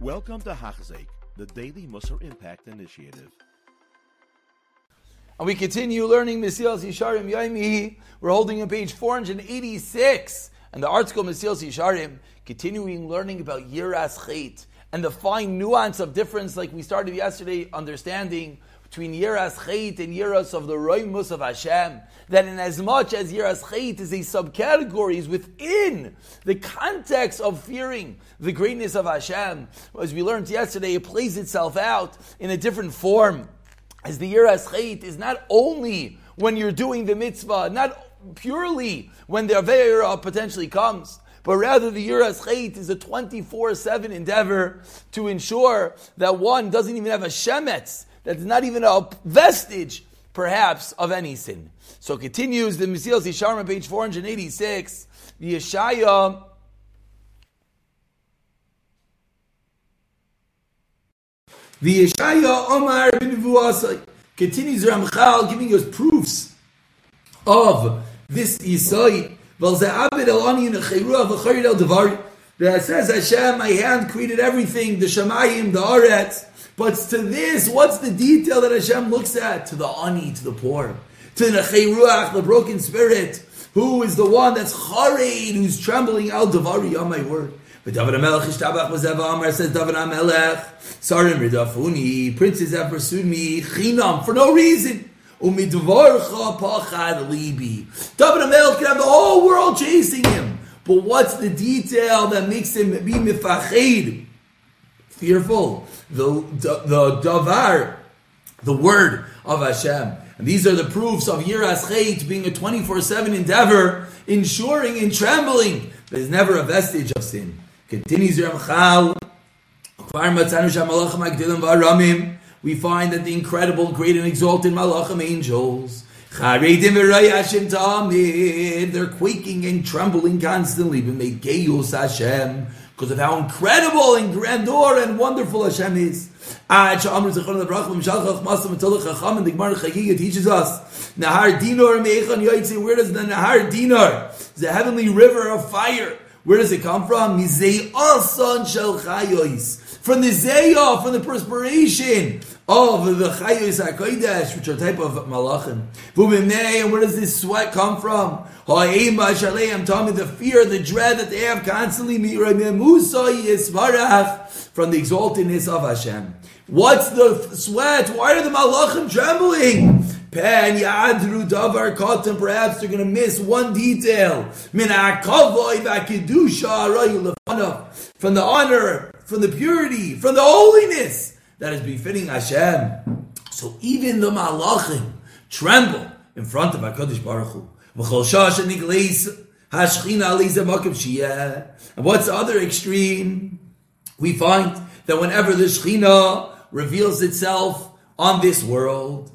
Welcome to Hachzeik, the Daily Musar Impact Initiative. And we continue learning Mesilas Yesharim Yaimi. We're holding on page 486. And the article Mesilas Yesharim, continuing learning about Yiras Chait and the fine nuance of difference, like we started yesterday, understanding between Yiras Chait and Yiras of the Roimus of Hashem, that in as much as Yiras Chait is a subcategory, is within the context of fearing the greatness of Hashem, as we learned yesterday, it plays itself out in a different form. As the Yiras Chait is not only when you're doing the mitzvah, not purely when the Aveira potentially comes, but rather the Yiras Chait is a 24-7 endeavor to ensure that one doesn't even have a shemetz, that's not even a vestige, perhaps, of any sin. So continues the Mesilas Yesharim, page 486, the Yeshaya. The Yeshaya Omar bin continues Ramchal giving us proofs of this Yisai. That says Hashem, my hand created everything, the Shemayim, the Aretz, but to this, what's the detail that Hashem looks at? To the ani, to the poor, to the chayruach, the broken spirit, who is the one that's chareid, who's trembling al davari on my word. But David Amelech Ishtabach was Amar says David Amelech Sarim Ridafuni princes have pursued me chinam for no reason. Umidvarcha pachad libi. David Amelech can have the whole world chasing him. But what's the detail that makes him be mifached? Fearful the, the, the davar, the word of Hashem. And these are the proofs of Yiras Chait being a 24-7 endeavor, ensuring and trembling there's never a vestige of sin. Continues Ramchal. We find that the incredible, great and exalted Malachim angels, they're quaking and trembling constantly, Hashem because of how incredible and grandeur and wonderful Hashem is. Ah, Ad Sha'amr Zechon the Chacham and the Gemara Chagiga teaches us Nahar. Where does the Nahar Dinur, the heavenly river of fire, where does it come from? Mizei Asan. From the Zayah, from the perspiration Oh, of the Chayos HaKodesh, which are type of Malachim. And where does this sweat come from? I'm telling the fear, the dread that they have constantly from the exaltedness of Hashem. What's the sweat? Why are the Malachim trembling? Pen yadru davar katan. Perhaps they're going to miss one detail. From the honor, from the purity, from the holiness that is befitting Hashem. So even the malachim tremble in front of Hakadosh Baruch Hu. And what's the other extreme? We find that whenever the Shechina reveals itself on this world,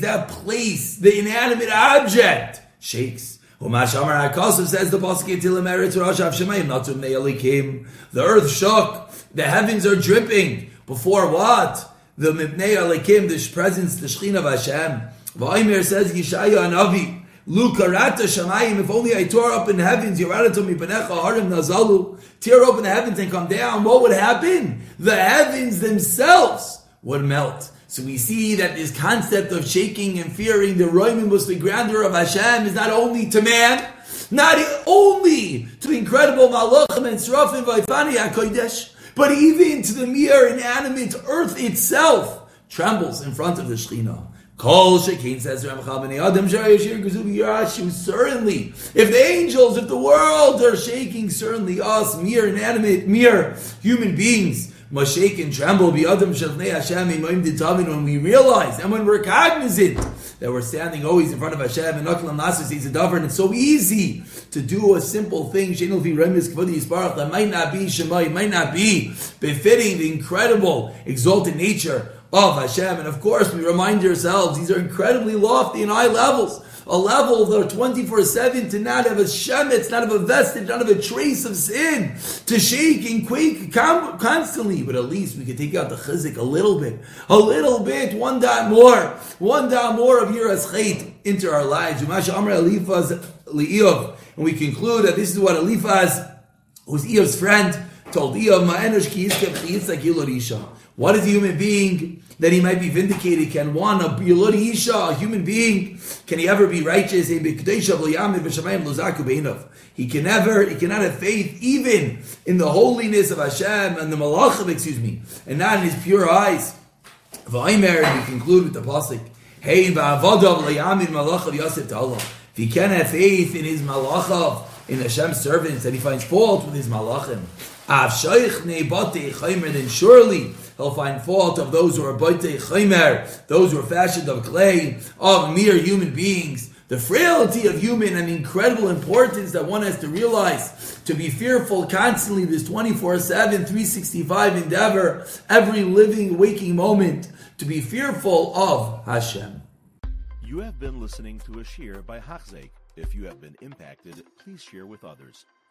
that place, the inanimate object, shakes. Umashamar HaKosov says the Pasuk Tilim Eretz Rosh Shemayim Natum Ne'elikim. The earth shook, the heavens are dripping. Before what? The Mibnei Elikim, the presence, the Shechina of Hashem. V'Aimer says Yishaya Anavi. Lukarata Shemayim, if only I tore up in the heavens, Yeradatum Mipanecha Harim Nazalu, tear open the heavens and come down, what would happen? The heavens themselves would melt. So we see that this concept of shaking and fearing the Roimus, the grandeur of Hashem, is not only to man, not only to the incredible Malachim and Serafim Vaifani HaKodesh, but even to the mere inanimate earth itself trembles in front of the Shekhinah. Kol Shekin says Adam Certainly, if the angels, if the world are shaking, certainly us, mere inanimate, mere human beings, Mashake and tremble, be Adam Shavnei Hashem when we realize and when we're cognizant that we're standing always in front of Hashem and Naklam Nasus is a and it's so easy to do a simple thing, that might not be Shema, might not be befitting the incredible, exalted nature of Hashem. And of course, we remind ourselves these are incredibly lofty and high levels a level that are 24 7 to not have a shemetz, not have a vestige, not have a trace of sin, to shake and quake constantly. But at least we can take out the chizik a little bit, a little bit, one dot more, one dot more of Yiras Chait into our lives. And we conclude that this is what Eliphaz, who's Iyov's friend, told. What is a human being that he might be vindicated? Can one, a a human being, can he ever be righteous? He can never, he cannot have faith even in the holiness of Hashem and the malachim, excuse me, and not in his pure eyes. We conclude with the pasuk. Hey. If he can have faith in his malachav, in Hashem's servants, that he finds fault with his malachim, then surely he'll find fault of those who are boitei chaymer, those who are fashioned of clay, of mere human beings. The frailty of human and incredible importance that one has to realize to be fearful constantly, this 24 7, 365 endeavor, every living, waking moment, to be fearful of Hashem. You have been listening to a shiur by Hachzeik. If you have been impacted, please share with others.